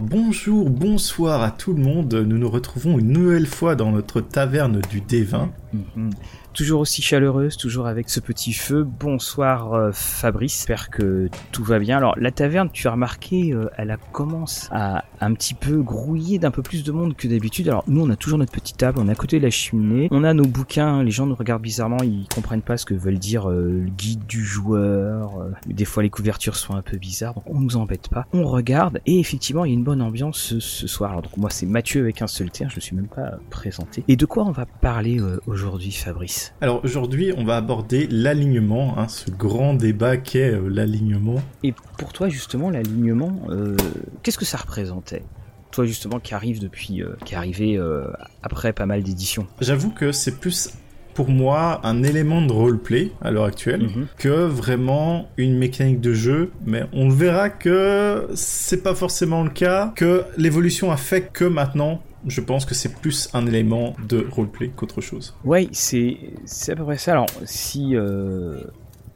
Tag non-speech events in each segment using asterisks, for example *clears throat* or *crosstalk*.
Bonjour, bonsoir à tout le monde. Nous nous retrouvons une nouvelle fois dans notre taverne du D20. Mhm. Toujours aussi chaleureuse, toujours avec ce petit feu. Bonsoir euh, Fabrice, j'espère que tout va bien. Alors la taverne, tu as remarqué, euh, elle a commence à un petit peu grouiller d'un peu plus de monde que d'habitude. Alors nous, on a toujours notre petite table, on est à côté de la cheminée, on a nos bouquins. Les gens nous regardent bizarrement, ils comprennent pas ce que veulent dire euh, le guide du joueur. des fois, les couvertures sont un peu bizarres, donc on nous embête pas. On regarde et effectivement, il y a une bonne ambiance ce, soir. Alors donc moi, c'est Mathieu avec un seul terme, je me suis même pas présenté. Et de quoi on va parler aujourd'hui, Fabrice? Alors aujourd'hui, on va aborder l'alignement, hein, ce grand débat qu'est euh, l'alignement. Et pour toi, justement, l'alignement, euh, qu'est-ce que ça représentait? Toi justement qui arrive depuis, euh, qui est arrivé après pas mal d'éditions. J'avoue que c'est plus pour moi un élément de roleplay à l'heure actuelle mhm. que vraiment une mécanique de jeu. Mais on verra que c'est pas forcément le cas, que l'évolution a fait que maintenant je pense que c'est plus un élément de roleplay qu'autre chose. Ouais, c'est à peu près ça. Alors, si euh,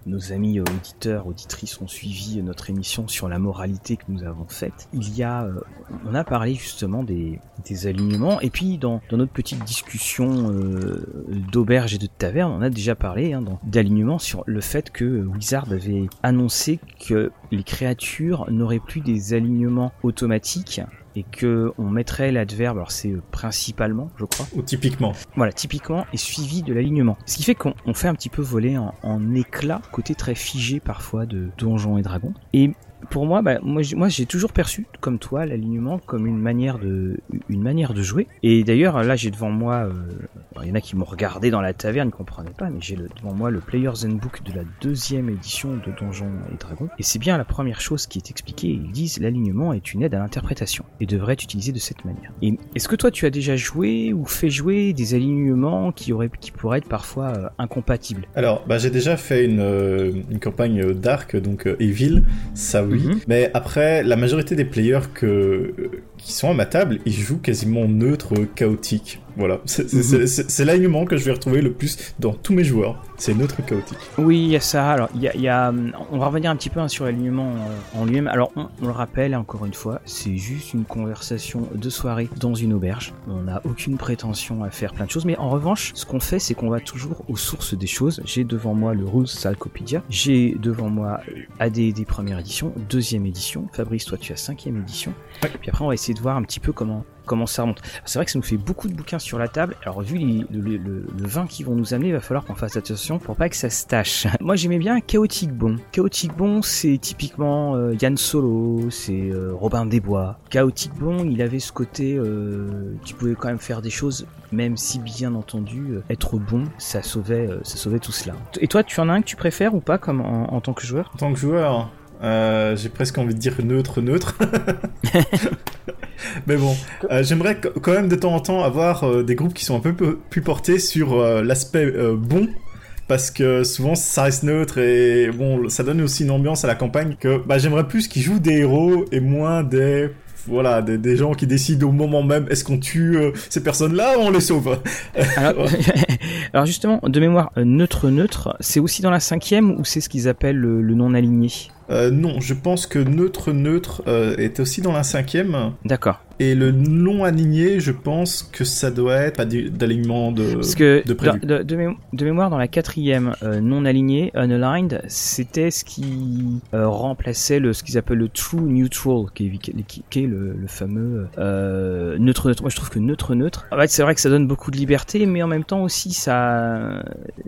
nos amis auditeurs, auditrices ont suivi notre émission sur la moralité que nous avons faite, il y a, euh, on a parlé justement des, alignements, et puis dans, notre petite discussion euh, d'auberge et de taverne, on a déjà parlé hein, d'alignement sur le fait que Wizard avait annoncé que les créatures n'auraient plus des alignements automatiques et que on mettrait l'adverbe, alors c'est euh, principalement, je crois. Ou typiquement. Voilà, typiquement, et suivi de l'alignement. Ce qui fait qu'on fait un petit peu voler en, en éclat, côté très figé parfois de Donjons et Dragons. Et pour moi, bah, moi, j'ai toujours perçu, comme toi, l'alignement comme une manière de, une manière de jouer. Et d'ailleurs, là, j'ai devant moi, euh, il y en a qui m'ont regardé dans la taverne, ne comprenaient pas, mais j'ai devant moi le Player's Handbook de la deuxième édition de Donjons et Dragons. Et c'est bien la première chose qui est expliquée. Ils disent l'alignement est une aide à l'interprétation et devrait être utilisé de cette manière. Et est-ce que toi, tu as déjà joué ou fait jouer des alignements qui auraient, qui pourraient être parfois euh, incompatibles? Alors, bah, j'ai déjà fait une, euh, une campagne Dark, donc Evil, ça Mais après, la majorité des players que, qui sont à ma table, ils jouent quasiment neutre, chaotique. Voilà, mhm. c'est l'alignement que je vais retrouver le plus dans tous mes joueurs. C'est neutre chaotique. Oui, il y a ça. Alors, il y a, on va revenir un petit peu hein, sur l'alignement euh, en lui-même. Alors, on, le rappelle encore une fois, c'est juste une conversation de soirée dans une auberge. On n'a aucune prétention à faire plein de choses, mais en revanche, ce qu'on fait, c'est qu'on va toujours aux sources des choses. J'ai devant moi le Rules Salcopedia, j'ai devant moi AD&D première édition, deuxième édition. Fabrice, toi, tu as cinquième édition. Puis après, on va essayer de voir un petit peu comment comment ça remonte. C'est vrai que ça nous fait beaucoup de bouquins sur la table. Alors vu le, vin qu'ils vont nous amener, il va falloir qu'on fasse attention pour pas que ça se tâche. *laughs* Moi j'aimais bien Chaotic Bon. Chaotic Bon c'est typiquement euh, Yann Solo, c'est euh, Robin Desbois. Chaotic Bon il avait ce côté euh, qui pouvait quand même faire des choses, même si bien entendu être bon ça sauvait, ça sauvait tout cela. Et toi tu en as un que tu préfères ou pas comme en tant que joueur? En tant que joueur j'ai presque envie de dire neutre, neutre. *laughs* *laughs* Mais bon, euh, j'aimerais quand même de temps en temps avoir euh, des groupes qui sont un peu plus portés sur euh, l'aspect bon. Parce que souvent ça reste neutre et bon, ça donne aussi une ambiance à la campagne que bah, j'aimerais plus qu'ils jouent des héros et moins des voilà, des, gens qui décident au moment même est-ce qu'on tue ces personnes-là ou on les sauve? *laughs* Alors, justement, de mémoire, neutre neutre, c'est aussi dans la cinquième ou c'est ce qu'ils appellent le non aligné euh, non, je pense que neutre neutre euh, est aussi dans la cinquième. D'accord. Et le non aligné, je pense que ça doit être pas d'alignement de Parce que de, de, mémoire, dans la quatrième euh, non aligné, unaligned, c'était ce qui remplaçait le, ce qu'ils appellent le true neutral, qui est, le, fameux neutre neutre. Moi, je trouve que neutre neutre, en fait, c'est vrai que ça donne beaucoup de liberté, mais en même temps aussi, ça,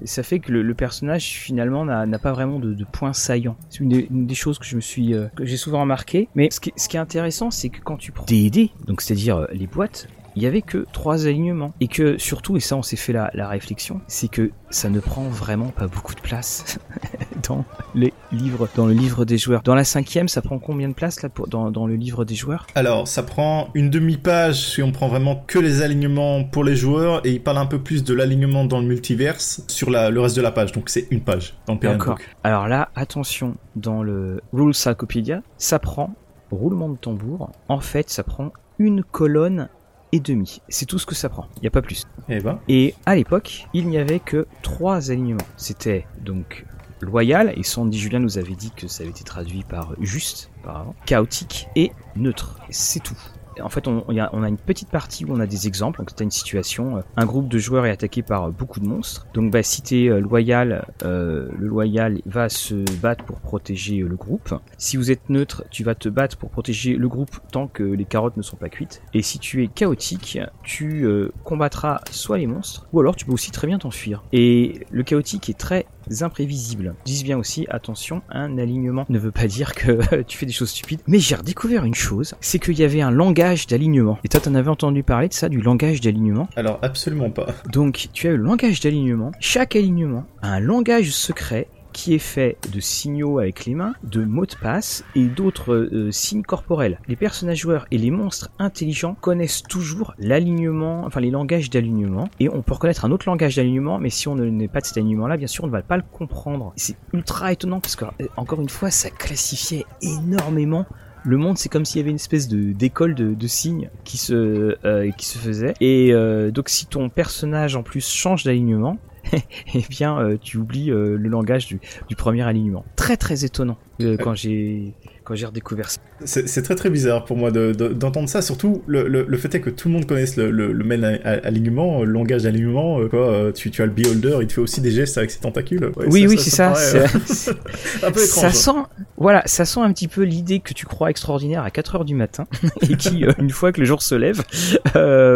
ça fait que le, personnage finalement n'a pas vraiment de, de points saillants. C'est une, une des choses que je me suis, euh, que j'ai souvent remarqué. Mais ce qui, ce qui est intéressant, c'est que quand tu prends des idées, donc c'est-à-dire euh, les boîtes, il y avait que trois alignements. Et que surtout, et ça on s'est fait la, la réflexion, c'est que ça ne prend vraiment pas beaucoup de place *laughs* dans les livres, dans le livre des joueurs. Dans la cinquième, ça prend combien de place là pour, dans, dans le livre des joueurs? Alors, ça prend une demi-page si on prend vraiment que les alignements pour les joueurs, et il parle un peu plus de l'alignement dans le multiverse sur la, le reste de la page. Donc c'est une page dans le D'accord. Alors là, attention, dans le Rules Psychopedia, ça prend roulement de tambour. En fait, ça prend une colonne et demi. C'est tout ce que ça prend. Il n'y a pas plus. Et, eh ben. et à l'époque, il n'y avait que trois alignements. C'était donc loyal, et Sandy Julien nous avait dit que ça avait été traduit par juste. auparavant, chaotique et neutre. C'est tout en fait, on, a une petite partie où on a des exemples. Donc, tu une situation, euh, un groupe de joueurs est attaqué par euh, beaucoup de monstres. Donc, bah, si t'es euh, loyal, le loyal va se battre pour protéger le groupe. Si vous êtes neutre, tu vas te battre pour protéger le groupe tant que les carottes ne sont pas cuites. Et si tu es chaotique, tu combattras soit les monstres, ou alors tu peux aussi très bien t'enfuir. Et le chaotique est très imprévisibles. Dis bien aussi, attention, un alignement ne veut pas dire que *laughs* tu fais des choses stupides. Mais j'ai redécouvert une chose, c'est qu'il y avait un langage d'alignement. Et toi, t'en avais entendu parler de ça, du langage d'alignement? Alors, absolument pas. Donc, tu as le langage d'alignement. Chaque alignement a un langage secret qui est fait de signaux avec les mains, de mots de passe et d'autres euh, signes corporels. Les personnages joueurs et les monstres intelligents connaissent toujours l'alignement, enfin les langages d'alignement, et on peut reconnaître un autre langage d'alignement, mais si on n'est pas de cet alignement-là, bien sûr, on ne va pas le comprendre. C'est ultra étonnant parce que, euh, encore une fois, ça classifiait énormément le monde c'est comme s'il y avait une espèce de d'école de, signes qui se euh, qui se faisait et donc si ton personnage en plus change d'alignement *laughs* eh bien, euh, tu oublies euh, le langage du, du, premier alignement. Très très étonnant euh, quand j'ai quand j'ai redécouvert ça. C'est très très bizarre pour moi d'entendre ça, surtout le, le, fait est que tout le monde connaisse le, le, le main alignement, le langage d'alignement, quoi, tu, tu as le beholder, il te fait aussi des gestes avec ses tentacules. oui, oui, c'est ça. ça *laughs* *laughs* un peu étrange. Ça sent, voilà, ça sent un petit peu l'idée que tu crois extraordinaire à 4 heures du matin et qui, une fois que le jour se lève,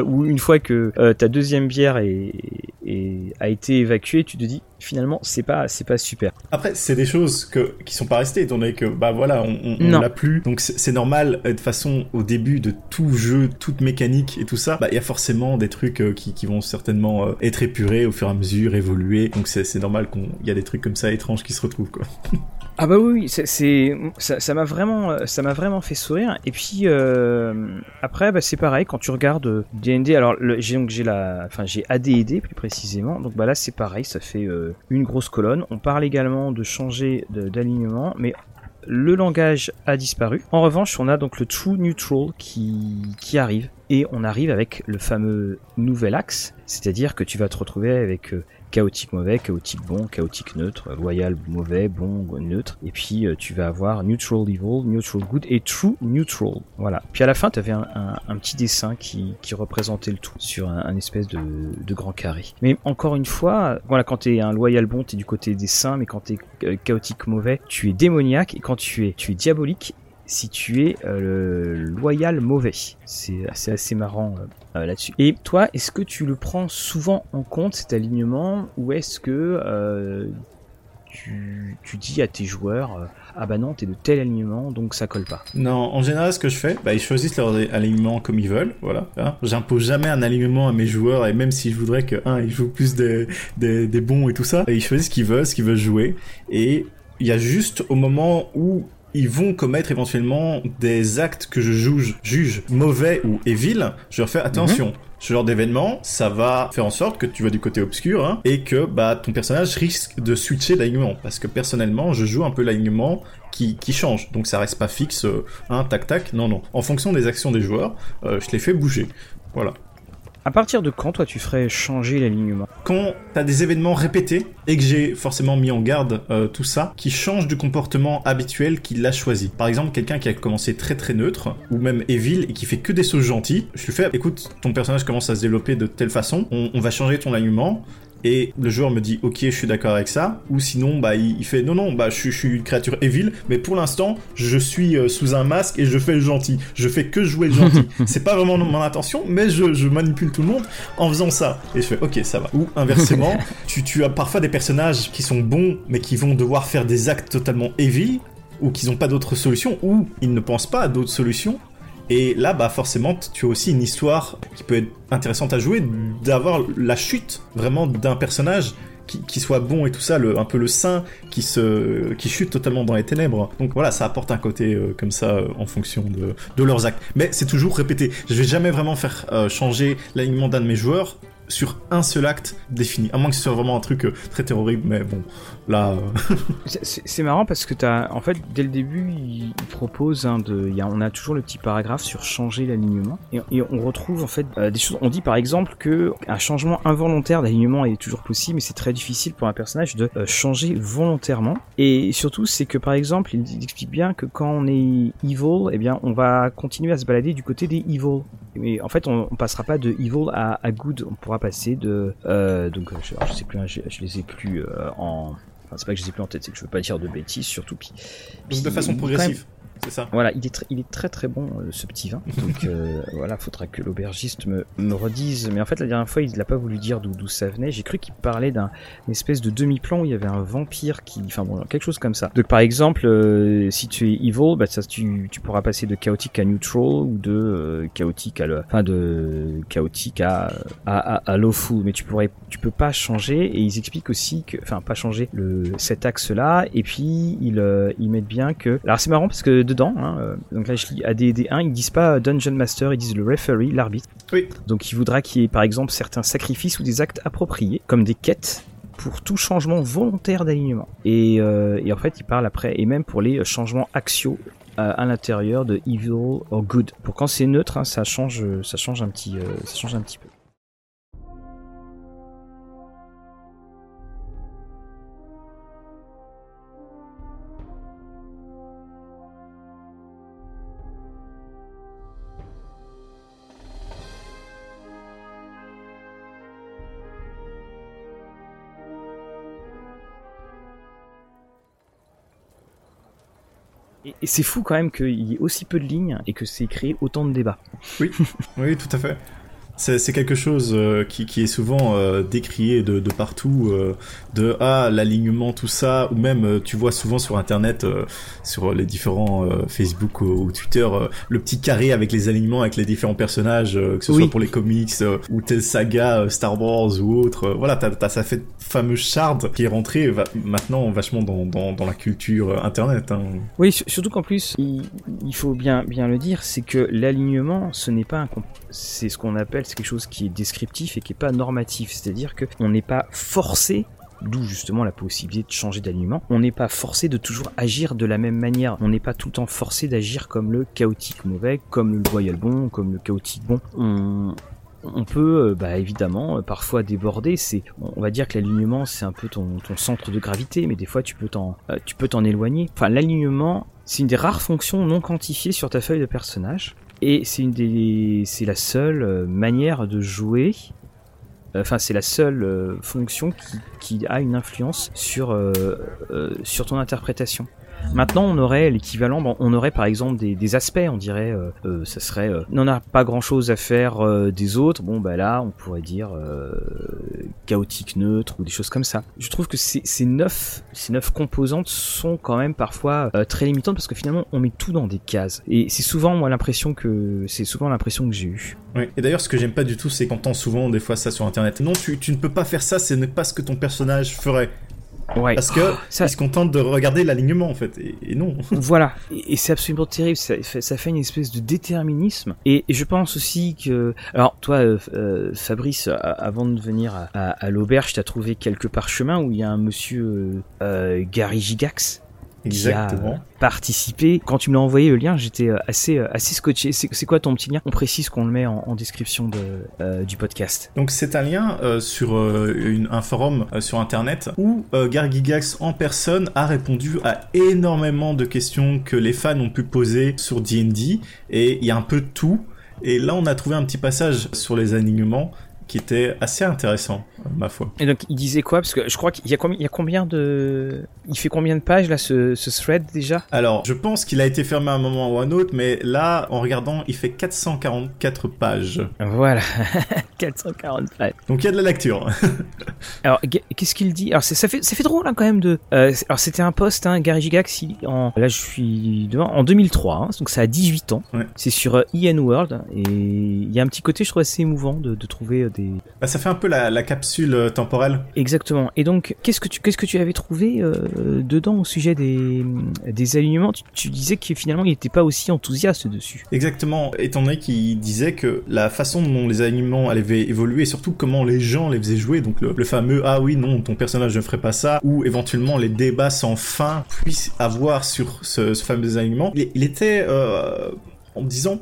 ou une fois que ta deuxième bière est, et a été évacué, tu te dis finalement c'est pas c'est pas super. Après c'est des choses que qui sont pas restées étant donné que bah voilà on, on, l'a plus donc c'est normal euh, de façon au début de tout jeu toute mécanique et tout ça bah il y a forcément des trucs euh, qui, qui vont certainement euh, être épurés au fur et à mesure évoluer donc c'est normal qu'on y a des trucs comme ça étranges qui se retrouvent quoi. *laughs* Ah bah oui, c'est ça m'a vraiment ça m'a vraiment fait sourire et puis euh, après bah c'est pareil quand tu regardes D&D alors j'ai donc j'ai la enfin j'ai AD&D plus précisément donc bah là c'est pareil ça fait euh, une grosse colonne. On parle également de changer d'alignement mais le langage a disparu. En revanche, on a donc le True Neutral qui, qui arrive et on arrive avec le fameux nouvel axe, c'est-à-dire que tu vas te retrouver avec euh, chaotique mauvais, chaotique bon, chaotique neutre, loyal mauvais, bon neutre. Et puis euh, tu vas avoir neutral evil, neutral good et true neutral. Voilà. Puis à la fin, tu avais un, petit dessin qui, représentait le tout sur un, espèce de, grand carré. Mais encore une fois, voilà, quand tu es un loyal bon, tu du côté des saints, mais quand tu es euh, chaotique mauvais, tu es démoniaque. Et quand tu es, tu es diabolique, si tu es euh, loyal mauvais. C'est assez, marrant euh, là-dessus. Et toi, est-ce que tu le prends souvent en compte cet alignement ou est-ce que euh, tu, dis à tes joueurs ah bah non t'es de tel alignement donc ça colle pas Non, en général ce que je fais, bah ils choisissent leur alignement comme ils veulent, voilà. Hein. J'impose jamais un alignement à mes joueurs et même si je voudrais que un ils jouent plus des bons et tout ça, ils choisissent ce qu'ils veulent, ce qu'ils veulent jouer et il y a juste au moment où ils vont commettre éventuellement des actes que je juge, juge mauvais ou évils, je leur fais attention. Mhm. Ce genre d'événement, ça va faire en sorte que tu vas du côté obscur hein, et que bah ton personnage risque de switcher d'alignement parce que personnellement, je joue un peu l'alignement qui, qui, change. Donc ça reste pas fixe, euh, un tac tac. Non non. En fonction des actions des joueurs, euh, je les fais bouger. Voilà. À partir de quand, toi, tu ferais changer l'alignement? Quand t'as des événements répétés et que j'ai forcément mis en garde euh, tout ça, qui change du comportement habituel qu'il a choisi. Par exemple, quelqu'un qui a commencé très très neutre, ou même evil, et qui fait que des choses gentilles, je lui fais, écoute, ton personnage commence à se développer de telle façon, on, on va changer ton alignement, et le joueur me dit ok je suis d'accord avec ça. Ou sinon bah il, fait non non bah je, suis une créature evil mais pour l'instant je suis euh, sous un masque et je fais le gentil. Je fais que jouer le gentil. *laughs* C'est pas vraiment mon intention mais je, manipule tout le monde en faisant ça. Et je fais ok ça va. Ou inversement *laughs* tu, tu as parfois des personnages qui sont bons mais qui vont devoir faire des actes totalement evil ou qui n'ont pas d'autre solution ou ils ne pensent pas à d'autres solutions et là, bah forcément, tu as aussi une histoire qui peut être intéressante à jouer, d'avoir la chute vraiment d'un personnage qui, soit bon et tout ça, un peu le saint qui chute totalement dans les ténèbres. Donc voilà, ça apporte un côté euh, comme ça euh, en fonction de, leurs actes. Mais c'est toujours répété. Je vais jamais vraiment faire euh, changer l'alignement d'un de mes joueurs sur un seul acte défini. À moins que ce soit vraiment un truc très terroriste, mais bon, euh, C'est marrant parce que t'as, en fait, dès le début, il, propose un de, y a, on a toujours le petit paragraphe sur changer l'alignement et, on retrouve en fait euh, des choses. On dit par exemple que un changement involontaire d'alignement est toujours possible, mais c'est très difficile pour un personnage de euh, changer volontairement. Et surtout, c'est que par exemple, il, explique bien que quand on est evil, eh bien, on va continuer à se balader du côté des evil. Mais en fait, on, on passera pas de evil à, good. On pourra passer de, donc, je, je sais plus, hein, je, les ai plus en Enfin, c'est pas que je les ai plus en tête, c'est que je veux pas dire de bêtises, surtout. Puis, de façon progressive, c'est ça. voilà, il est, il est très très bon euh, ce petit vin. *laughs* Donc euh, voilà, faudra que l'aubergiste me, me redise. Mais en fait, la dernière fois, il n'a pas voulu dire d'où d'où ça venait. J'ai cru qu'il parlait d'un espèce de demi-plan où il y avait un vampire qui, enfin bon, quelque chose comme ça. Donc par exemple, euh, si tu es evil, bah ça, tu, tu pourras passer de chaotique à neutral ou de chaotique à le, enfin de chaotique à à, à, à lawful. Mais tu pourrais, tu peux pas changer. Et ils expliquent aussi que, enfin pas changer le cet axe-là. Et puis ils ils mettent bien que. Alors c'est marrant parce que dedans, hein, euh, donc là je lis AD&D1, ils disent pas Dungeon Master, ils disent le referee, l'arbitre. Oui. Donc il voudra qu'il y ait par exemple certains sacrifices ou des actes appropriés, comme des quêtes pour tout changement volontaire d'alignement. Et, euh, et en fait, il parle après, et même pour les changements axiaux euh, à l'intérieur de evil or good. Pour quand c'est neutre, hein, ça change, ça change un petit, euh, ça change un petit peu. Et, c'est fou quand même qu'il y ait aussi peu de lignes et que c'est créé autant de débats. Oui, tout à fait. C'est quelque chose euh, qui, qui est souvent euh, décrié de, de partout, euh, de ah l'alignement tout ça, ou même tu vois souvent sur internet, sur les différents Facebook ou, Twitter, le petit carré avec les alignements avec les différents personnages, que ce Oui. soit pour les comics ou telle saga Star Wars ou autre. voilà, t'as t'as ça fait fameuse charte qui est rentrée va- maintenant vachement dans, dans, dans la culture internet. Hein. Oui, su- surtout qu'en plus, il, il faut bien, bien le dire, c'est que l'alignement, ce n'est pas un, c'est ce qu'on appelle, c'est quelque chose qui est descriptif et qui est pas normatif. C'est-à-dire que on n'est pas forcé D'où justement la possibilité de changer d'alignement. On n'est pas forcé de toujours agir de la même manière. On n'est pas tout le temps forcé d'agir comme le chaotique mauvais, comme le loyal bon, comme le chaotique bon. On, on peut, euh, bah, évidemment, euh, parfois déborder. C'est, on va dire que l'alignement, c'est un peu ton, ton centre de gravité, mais des fois, tu peux t'en, euh, tu peux t'en éloigner. Enfin, l'alignement, c'est une des rares fonctions non quantifiées sur ta feuille de personnage, et c'est une des, c'est la seule euh, manière de jouer. euh, Enfin, c'est la seule euh, fonction qui, qui a une influence sur sur ton interprétation. Maintenant, on aurait l'équivalent, on aurait par exemple des, aspects, on dirait, euh, euh, ça serait, euh, n'en a pas grand chose à faire euh, des autres, bon bah là, on pourrait dire chaotique neutre ou des choses comme ça. Je trouve que ces, neuf, ces neuf composantes sont quand même parfois très limitantes parce que finalement, on met tout dans des cases. Et c'est souvent moi l'impression que, c'est souvent l'impression que j'ai eue. Et d'ailleurs, ce que j'aime pas du tout, c'est qu'on entend souvent des fois ça sur internet. Non, tu, tu ne peux pas faire ça, ce n'est pas ce que ton personnage ferait. Ouais. Parce que ça- il se contente de regarder l'alignement en fait. Et, et non. *laughs* voilà, et, et c'est absolument terrible. Ça fait, ça fait une espèce de déterminisme. Et, et je pense aussi que, alors toi, euh, euh, Fabrice, avant de venir à, à, à l'auberge, t'as trouvé quelques parchemins où il y a un monsieur euh, euh, Gary Gigax qui a Exactement. euh, participé. Quand tu me l'as envoyé le lien, j'étais euh, assez euh, assez scotché. C'est quoi ton petit lien? On précise qu'on le met en, en description de, euh, du podcast. Donc c'est un lien euh, sur euh, une- un forum sur internet où euh, Gary Gigax en personne a répondu à énormément de questions que les fans ont pu poser sur D&D et il y a un peu de tout. Et là on a trouvé un petit passage sur les alignements qui était assez intéressant, euh, ma foi. Et donc il disait quoi? Parce que je crois qu'il y a combien, il y a combien de, il fait combien de pages là ce, ce thread déjà? Alors, je pense qu'il a été fermé à un moment ou à un autre, mais là, en regardant, il fait 444 pages. Voilà, *laughs* 440 pages. Donc il y a de la lecture. *laughs* Alors, qu'est-ce qu'il dit? Alors, ça fait, ça fait drôle hein, quand même de. euh, alors, c'était un post, hein, Gary Gigax, en, là, je suis devant, en 2003, hein, donc ça a 18 ans. Ouais. C'est sur euh, EN World, et il y a un petit côté, je trouve assez émouvant de, de trouver des. Bah, ça fait un peu la, capsule temporelle. Exactement. Et donc, qu'est-ce que tu, qu'est-ce que tu avais trouvé dedans au sujet des, des alignements? Tu, disais que finalement, il n'était pas aussi enthousiaste dessus. Exactement. Étant donné qu'il disait que la façon dont les alignements allaient évoluer, et surtout comment les gens les faisaient jouer, donc le, fameux ah oui non ton personnage ne ferait pas ça, ou éventuellement les débats sans fin puissent avoir sur ce, fameux alignement, il, était en me disant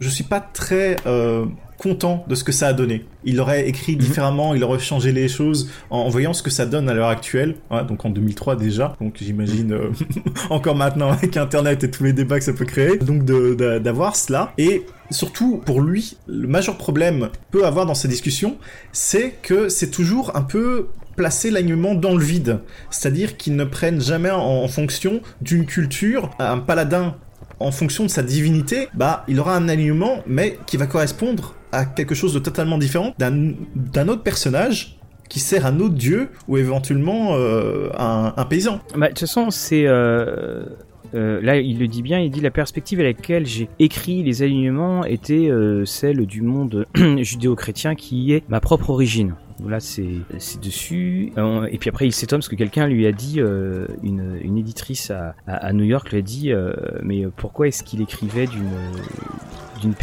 je suis pas très euh, content de ce que ça a donné. Il aurait écrit mhm. différemment, il aurait changé les choses en, voyant ce que ça donne à l'heure actuelle, donc en 2003 déjà, donc j'imagine euh, *laughs* encore maintenant avec Internet et tous les débats que ça peut créer, donc d'avoir cela. Et surtout, pour lui, le majeur problème peut avoir dans ces discussions, c'est que c'est toujours un peu placer l'alignement dans le vide. C'est-à-dire qu'ils ne prennent jamais en fonction d'une culture. Un paladin en fonction de sa divinité, bah, il aura un alignement, mais qui va correspondre à quelque chose de totalement différent d'un autre personnage qui sert un autre dieu ou éventuellement euh, un, paysan. Bah, de toute façon, c'est euh, euh, là, il le dit bien, il dit la perspective à laquelle j'ai écrit les alignements était celle du monde *clears throat* judéo-chrétien qui est ma propre origine. Là, c'est dessus. Et puis après, il s'étonne parce que quelqu'un lui a dit, une, une, éditrice à, à, New York lui a dit, mais pourquoi est-ce qu'il écrivait d'une d'une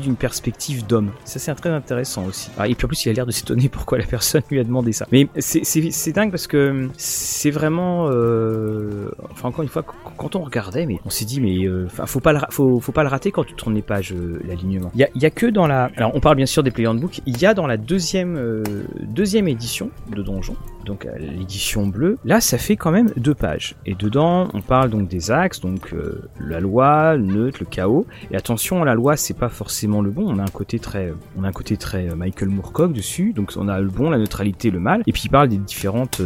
d'une perspective d'homme. Ça c'est très intéressant aussi. Ah, et puis en plus il a l'air de s'étonner *laughs* pourquoi la personne lui a demandé ça. Mais c'est dingue parce que c'est vraiment, euh... enfin encore une fois, quand on regardait, mais on s'est dit mais euh, faut pas le faut, faut pas le rater quand tu tournes les pages l'alignement. Il y a, que dans la, alors on parle bien sûr des Play Book, il y a dans la deuxième euh, deuxième édition de Donjon donc euh, l'édition bleue. Là, ça fait quand même deux pages. Et dedans, on parle donc des axes, donc la loi, le neutre, le chaos. Et attention, la loi, c'est pas forcément le bon. On a un côté très, on a un côté très euh, Michael Moorcock dessus. Donc on a le bon, la neutralité, le mal. Et puis il parle des différentes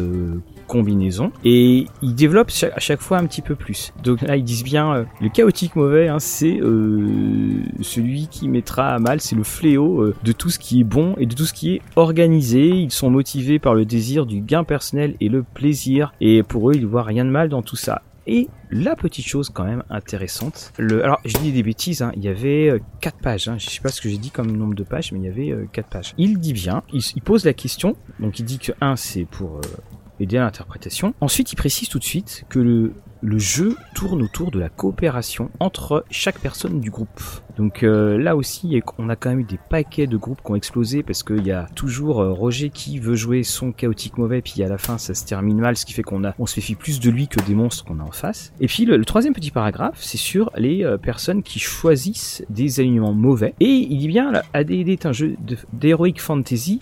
combinaison et ils développent à chaque fois un petit peu plus. Donc là ils disent bien euh, le chaotique mauvais hein, c'est euh, celui qui mettra à mal, c'est le fléau euh, de tout ce qui est bon et de tout ce qui est organisé. Ils sont motivés par le désir du gain personnel et le plaisir et pour eux ils voient rien de mal dans tout ça. Et la petite chose quand même intéressante, le, alors je dis des bêtises, hein, il y avait 4 pages, hein, je sais pas ce que j'ai dit comme nombre de pages, mais il y avait 4 pages. Il dit bien, il, il, pose la question, donc il dit que 1 c'est pour aider à l'interprétation. Ensuite, il précise tout de suite que le, jeu tourne autour de la coopération entre chaque personne du groupe. Donc euh, là aussi, on a quand même eu des paquets de groupes qui ont explosé parce qu'il y a toujours euh, Roger qui veut jouer son chaotique mauvais, puis à la fin ça se termine mal, ce qui fait qu'on a, on se méfie plus de lui que des monstres qu'on a en face. Et puis le, troisième petit paragraphe, c'est sur les euh, personnes qui choisissent des alignements mauvais. Et il dit bien, AD&D est un jeu d'heroic fantasy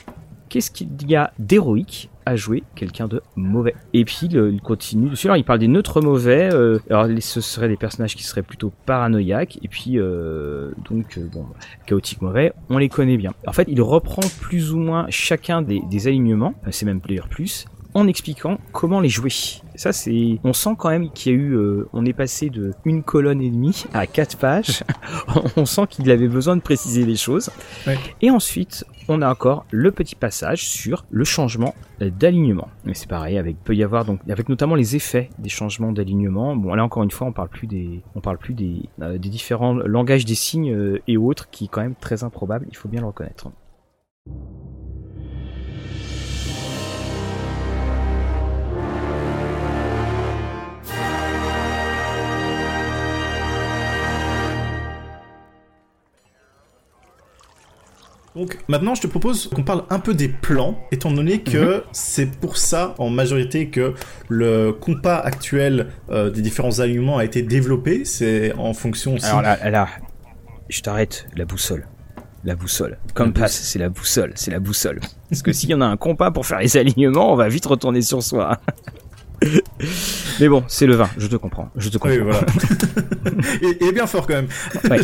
qu'est-ce qu'il y a d'héroïque à jouer quelqu'un de mauvais? Et puis il continue dessus. Alors il parle des neutres mauvais. Euh, alors ce seraient des personnages qui seraient plutôt paranoïaques. Et puis euh, donc euh, bon, chaotique mauvais, on les connaît bien. En fait, il reprend plus ou moins chacun des, des alignements. C'est même player plus en expliquant comment les jouer. Ça, c'est, on sent quand même qu'il y a eu, euh, on est passé de une colonne et demie à quatre pages. *laughs* on sent qu'il avait besoin de préciser les choses. Et ensuite, on a encore le petit passage sur le changement d'alignement. Mais c'est pareil, avec peut y avoir avec notamment les effets des changements d'alignement. Bon, là encore une fois, on parle plus des, parle plus des, euh, des différents langages des signes euh, et autres, qui est quand même très improbable. Il faut bien le reconnaître. Donc maintenant, je te propose qu'on parle un peu des plans, étant donné que mhm. c'est pour ça en majorité que le compas actuel euh, des différents alignements a été développé. C'est en fonction aussi. Alors là, là je t'arrête, la boussole. La boussole. Compass, c'est la boussole, c'est la boussole. Parce que s'il y en a un compas pour faire les alignements, on va vite retourner sur soi. Mais bon, c'est le vin, je te comprends. Je te comprends. Oui, voilà. *laughs* et, bien fort quand même. *laughs*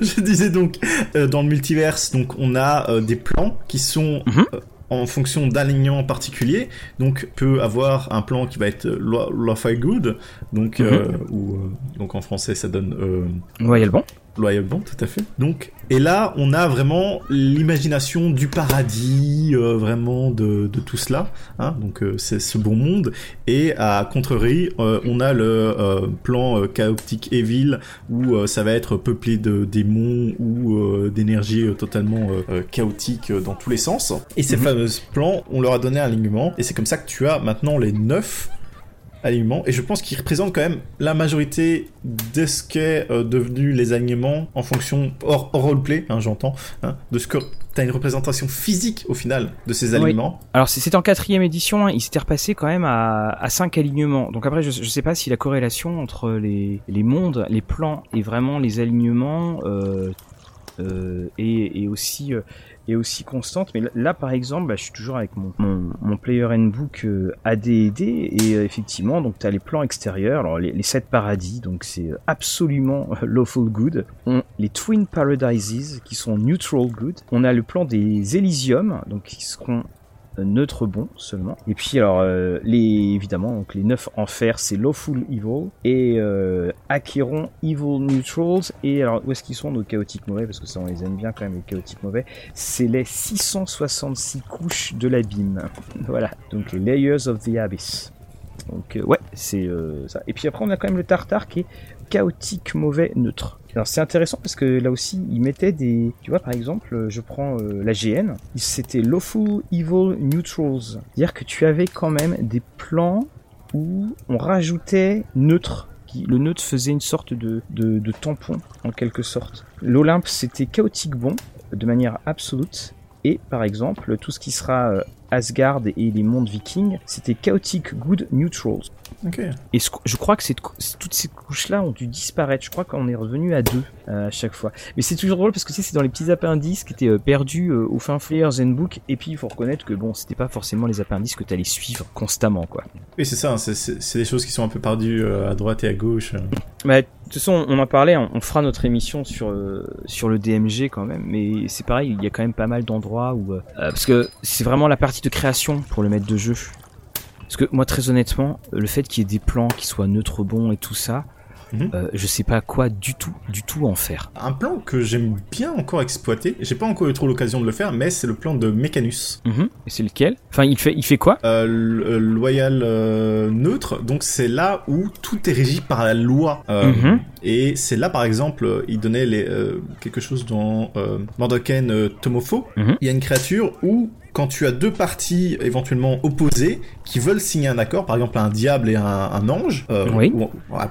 je, disais donc, euh, dans le multiverse, donc on a euh, des plans qui sont mhm. euh, en fonction d'alignement particulier. Donc, peut avoir un plan qui va être lo Good, donc, mhm. ou, donc en français ça donne. Royal bon. Loyal Bon, tout à fait. Donc, et là, on a vraiment l'imagination du paradis, euh, vraiment de, de, tout cela. Hein, donc, euh, c'est ce bon monde. Et à contrarie, euh, on a le plan chaotique Evil où ça va être peuplé de démons ou d'énergie totalement chaotique dans tous les sens. Et ces mhm. fameux plans, on leur a donné un alignement. Et c'est comme ça que tu as maintenant les neuf alignements. Et je pense qu'ils représentent quand même la majorité de ce qu'est euh, devenu les alignements en fonction, hors, roleplay, hein, j'entends, hein, de ce que tu as une représentation physique au final de ces alignements. Alors c'est en quatrième édition, hein, il s'était repassé quand même à, à 5 alignements. Donc après, je, je sais pas si la corrélation entre les, les mondes, les plans et vraiment les alignements euh, euh, et, et, aussi euh, est aussi constante. Mais là, par exemple, bah, je suis toujours avec mon, mon, player handbook euh, AD&D et effectivement, donc tu as les plans extérieurs, alors les, les 7 paradis, donc c'est absolument lawful good. Les Twin Paradises qui sont neutral good. On a le plan des Elysium, donc qui seront neutre bon seulement. Et puis alors euh, les évidemment donc les neuf enfers c'est Lawful Evil et euh, Evil Neutrals et alors où est-ce qu'ils sont nos chaotiques mauvais? Parce que ça on les aime bien quand même les chaotiques mauvais c'est les 666 couches de l'abîme. *laughs* voilà donc les Layers of the Abyss. Donc euh, ouais c'est euh, ça. Et puis après on a quand même le Tartare qui est chaotique mauvais neutre. C'est intéressant parce que là aussi ils mettaient des, tu vois par exemple, je prends euh, la GN, c'était Lawful Evil Neutrals, c'est-à-dire que tu avais quand même des plans où on rajoutait neutre. Le neutre faisait une sorte de tampon en quelque sorte. L'Olympe c'était chaotique bon de manière absolue et par exemple tout ce qui sera euh, Asgard et les mondes vikings, c'était Chaotic Good Neutrals. Et je crois que toutes ces couches-là ont dû disparaître. Je crois qu'on est revenu à deux euh, à chaque fois. Mais c'est toujours drôle parce que c'est dans les petits appendices qui étaient euh, perdus euh, au fin fond Zenbook. Et puis il faut reconnaître que bon, c'était pas forcément les appendices que tu allais suivre constamment, quoi. Oui, c'est ça. Hein, c'est des choses qui sont un peu perdues à droite et à gauche. De toute façon, on en parlait. On, fera notre émission sur sur le DMG quand même. Mais c'est pareil, il y a quand même pas mal d'endroits où parce que c'est vraiment la partie de création pour le maître de jeu. Parce que moi, très honnêtement, le fait qu'il y ait des plans qui soient neutres bons et tout ça, mhm. euh, je sais pas quoi du tout, du tout en faire. Un plan que j'aime bien encore exploiter, j'ai pas encore eu trop l'occasion de le faire, mais c'est le plan de Mechanus. Mhm. Et c'est lequel? Enfin, il fait, il fait quoi? Euh, euh Loyal euh, neutre, donc c'est là où tout est régi par la loi. Mhm. Et c'est là, par exemple, il donnait les, quelque chose dans Mordoken Tomofo. Il y a une créature où quand tu as deux parties éventuellement opposées qui veulent signer un accord, par exemple un diable et un, ange, euh,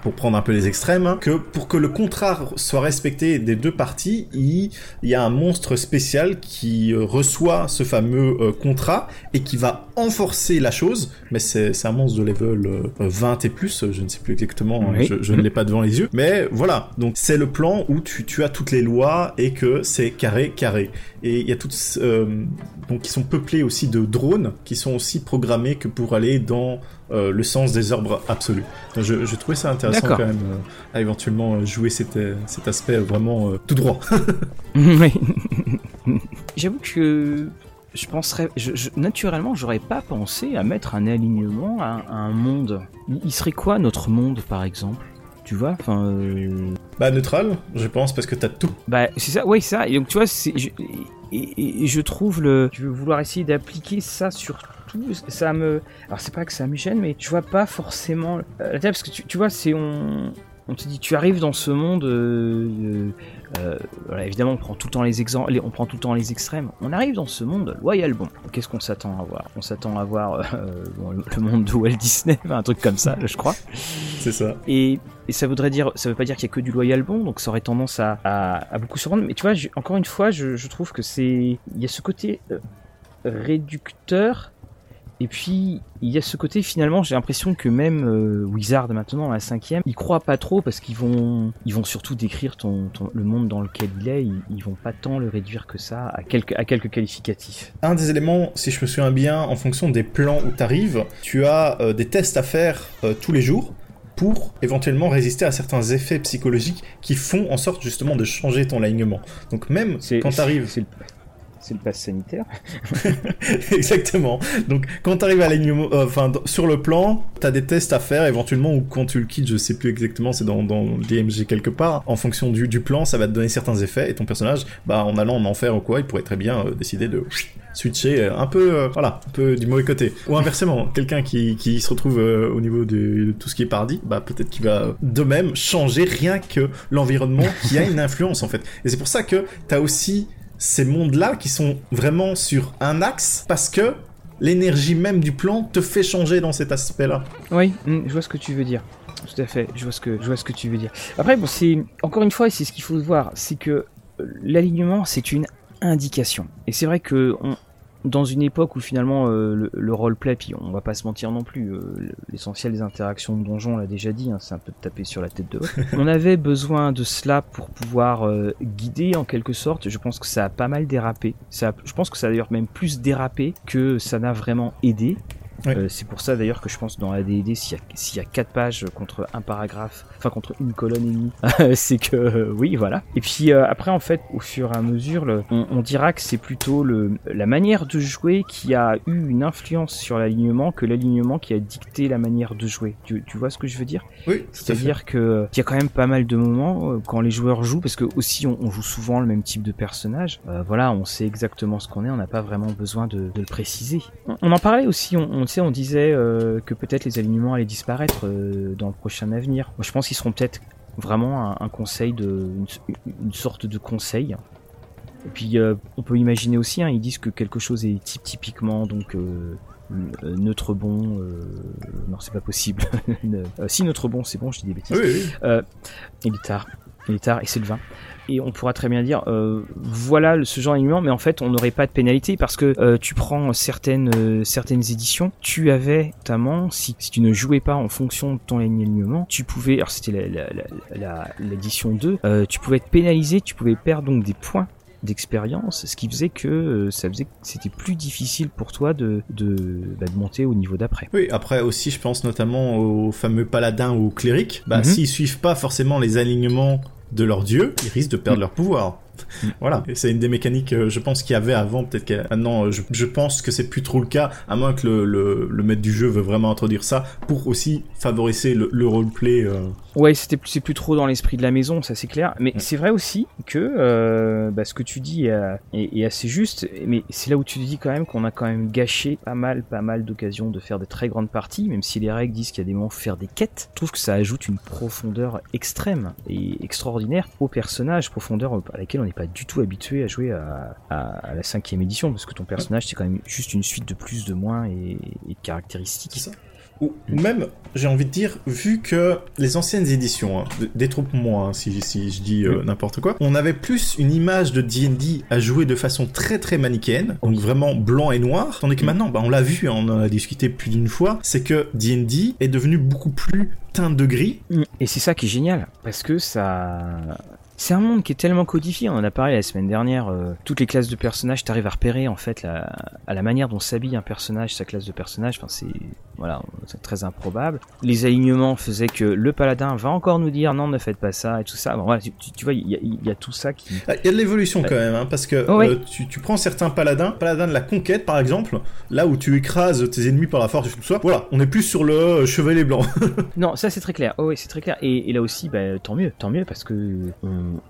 pour prendre un peu les extrêmes, hein, que pour que le contrat soit respecté des deux parties, il, y a un monstre spécial qui euh, reçoit ce fameux euh, contrat et qui va enforcer la chose, mais c'est un monstre de level 20 et plus, je ne sais plus exactement, hein, je, ne l'ai pas devant les yeux, mais voilà, donc c'est le plan où tu, tu as toutes les lois et que c'est carré, carré. Et il y a toutes, donc qui sont peuplés aussi de drones qui sont aussi programmés que pour aller dans euh, le sens des ordres absolus. Je, je trouvais ça intéressant quand même euh, à éventuellement euh, jouer cet, cet aspect vraiment tout droit. *laughs* *laughs* J'avoue que je penserais, je, naturellement, j'aurais pas pensé à mettre un alignement à, un monde. Il serait quoi notre monde, par exemple? Tu vois, enfin. Bah neutral, je pense, parce que t'as tout. Bah c'est ça, oui, ça. Et donc tu vois, c'est et, je trouve le. Je veux vouloir essayer d'appliquer ça sur tout. Ça me. Alors, c'est pas que ça me gêne, mais tu vois pas forcément. Euh, parce que tu, vois, c'est. On, on te dit, tu arrives dans ce monde. Euh, euh, voilà, évidemment, on prend tout le temps les exemples, on prend tout le temps les extrêmes. On arrive dans ce monde loyal. Bon, qu'est-ce qu'on s'attend à voir? On s'attend à voir le monde de Walt Disney, *laughs* un truc comme ça, je crois. C'est ça. Et et ça voudrait dire, ça veut pas dire qu'il y a que du loyal bon, donc ça aurait tendance à, à, beaucoup se rendre. Mais tu vois, encore une fois, je, je trouve que c'est, il y a ce côté euh, réducteur. Et puis il y a ce côté finalement, j'ai l'impression que même euh, Wizard maintenant la cinquième, ils croient pas trop parce qu'ils vont, ils vont surtout décrire ton, le monde dans lequel il est. Ils, vont pas tant le réduire que ça à quelques, à quelques qualificatifs. Un des éléments, si je me souviens bien, en fonction des plans où tu arrives, tu as euh, des tests à faire tous les jours pour éventuellement résister à certains effets psychologiques qui font en sorte justement de changer ton alignement. Donc même quand tu arrives... c'est le pass sanitaire. *laughs* Exactement. Donc quand tu arrives à euh, enfin sur le plan, tu as des tests à faire éventuellement ou quand tu le quittes, je sais plus exactement, c'est dans, dans DMG quelque part. En fonction du, du plan, ça va te donner certains effets et ton personnage, bah en allant en enfer ou quoi, il pourrait très bien euh, décider de switcher un peu, euh, voilà, un peu du mauvais côté. Ou inversement, *laughs* quelqu'un qui, qui se retrouve au niveau de, tout ce qui est paradis, bah peut-être qu'il va de même changer rien que l'environnement qui a une influence en fait. Et c'est pour ça que tu as aussi ces mondes-là qui sont vraiment sur un axe parce que l'énergie même du plan te fait changer dans cet aspect-là. Oui, mm, je vois ce que tu veux dire. Tout à fait, je vois ce que, je vois ce que tu veux dire. Après, bon, c'est encore une fois, c'est ce qu'il faut voir, c'est que euh, l'alignement, c'est une indication. Et c'est vrai que on, dans une époque où finalement euh, le, roleplay, puis on va pas se mentir non plus, euh, l'essentiel des interactions de donjon, on l'a déjà dit, hein, c'est un peu de taper sur la tête de l'autre. *laughs* on avait besoin de cela pour pouvoir euh, guider en quelque sorte. Je pense que ça a pas mal dérapé. Ça je pense que ça a d'ailleurs même plus dérapé que ça n'a vraiment aidé. Euh, c'est pour ça d'ailleurs que je pense dans la D&D s'il y, a quatre pages contre un paragraphe, enfin contre une colonne et demie, *laughs* c'est que euh, oui voilà. Et puis euh, après en fait au fur et à mesure, on, dira que c'est plutôt le, la manière de jouer qui a eu une influence sur l'alignement que l'alignement qui a dicté la manière de jouer. Tu, vois ce que je veux dire? Oui. C'est-à-dire que il y a quand même pas mal de moments quand les joueurs jouent parce que aussi on, joue souvent le même type de personnage. voilà, on sait exactement ce qu'on est, on n'a pas vraiment besoin de, le préciser. On, en parlait aussi, on, on on disait euh, que peut-être les alignements allaient disparaître euh, dans le prochain avenir. Moi, je pense qu'ils seront peut-être vraiment un, conseil de une, sorte de conseil. Et puis euh, on peut imaginer aussi, hein, ils disent que quelque chose est type typiquement donc neutre bon. non, c'est pas possible. *laughs* si neutre bon, c'est bon, je dis des bêtises. Oui, oui. il est tard. Tard et vin. Et on pourra très bien dire euh, voilà ce genre d'alignement mais en fait on n'aurait pas de pénalité parce que euh, tu prends certaines euh, certaines éditions. Tu avais notamment si, si tu ne jouais pas en fonction de ton alignement tu pouvais alors c'était l'édition la, la, 2 tu pouvais être pénalisé tu pouvais perdre donc des points d'expérience, ce qui faisait que ça faisait c'était plus difficile pour toi de de, bah, de monter au niveau d'après. Oui, après aussi je pense notamment aux fameux paladins ou clérics, bah mhm. s'ils suivent pas forcément les alignements de leur dieu, ils risquent de perdre leur pouvoir. *laughs* Voilà. Et c'est une des mécaniques, euh, je pense, qu'il y avait avant. Peut-être que maintenant, euh, je, je, pense que c'est plus trop le cas, à moins que le, le, le, maître du jeu veut vraiment introduire ça pour aussi favoriser le, le roleplay. Euh. Ouais, c'était c'est plus trop dans l'esprit de la maison, ça c'est clair. Mais c'est vrai aussi que euh, bah, ce que tu dis est, est, assez juste. Mais c'est là où tu te dis quand même qu'on a quand même gâché pas mal, pas mal d'occasions de faire des très grandes parties, même si les règles disent qu'il y a des moments faire des quêtes. Je trouve que ça ajoute une profondeur extrême et extraordinaire au personnage, profondeur à laquelle on n'est pas du tout habitué à jouer à, à, la cinquième édition, parce que ton personnage c'est quand même juste une suite de plus, de moins et, et de caractéristiques. Ça. Ou, même, j'ai envie de dire, vu que les anciennes éditions, hein, détrompe-moi hein, si, si, je dis euh, n'importe quoi, on avait plus une image de D&D à jouer de façon très très manichéenne, donc vraiment blanc et noir, tandis que maintenant, bah, on l'a vu, hein, on en a discuté plus d'une fois, c'est que D&D est devenu beaucoup plus teint de gris. Et c'est ça qui est génial, parce que ça, c'est un monde qui est tellement codifié, on en a parlé la semaine dernière, euh, toutes les classes de personnages, t'arrives à repérer en fait la, à la manière dont s'habille un personnage, sa classe de personnage, enfin c'est voilà, c'est très improbable. Les alignements faisaient que le paladin va encore nous dire non ne faites pas ça et tout ça. Bon voilà, tu, tu vois, il y, y a, tout ça qui... Ah, il y a de l'évolution quand même, hein, parce que oh, euh, tu, tu, prends certains paladins, paladin de la conquête par exemple, là où tu écrases tes ennemis par la force et tout ça, voilà, on est plus sur le euh, chevalier blanc. *laughs* non, ça c'est très clair, oh, oui c'est très clair, et, et, là aussi, bah, tant mieux, tant mieux, parce que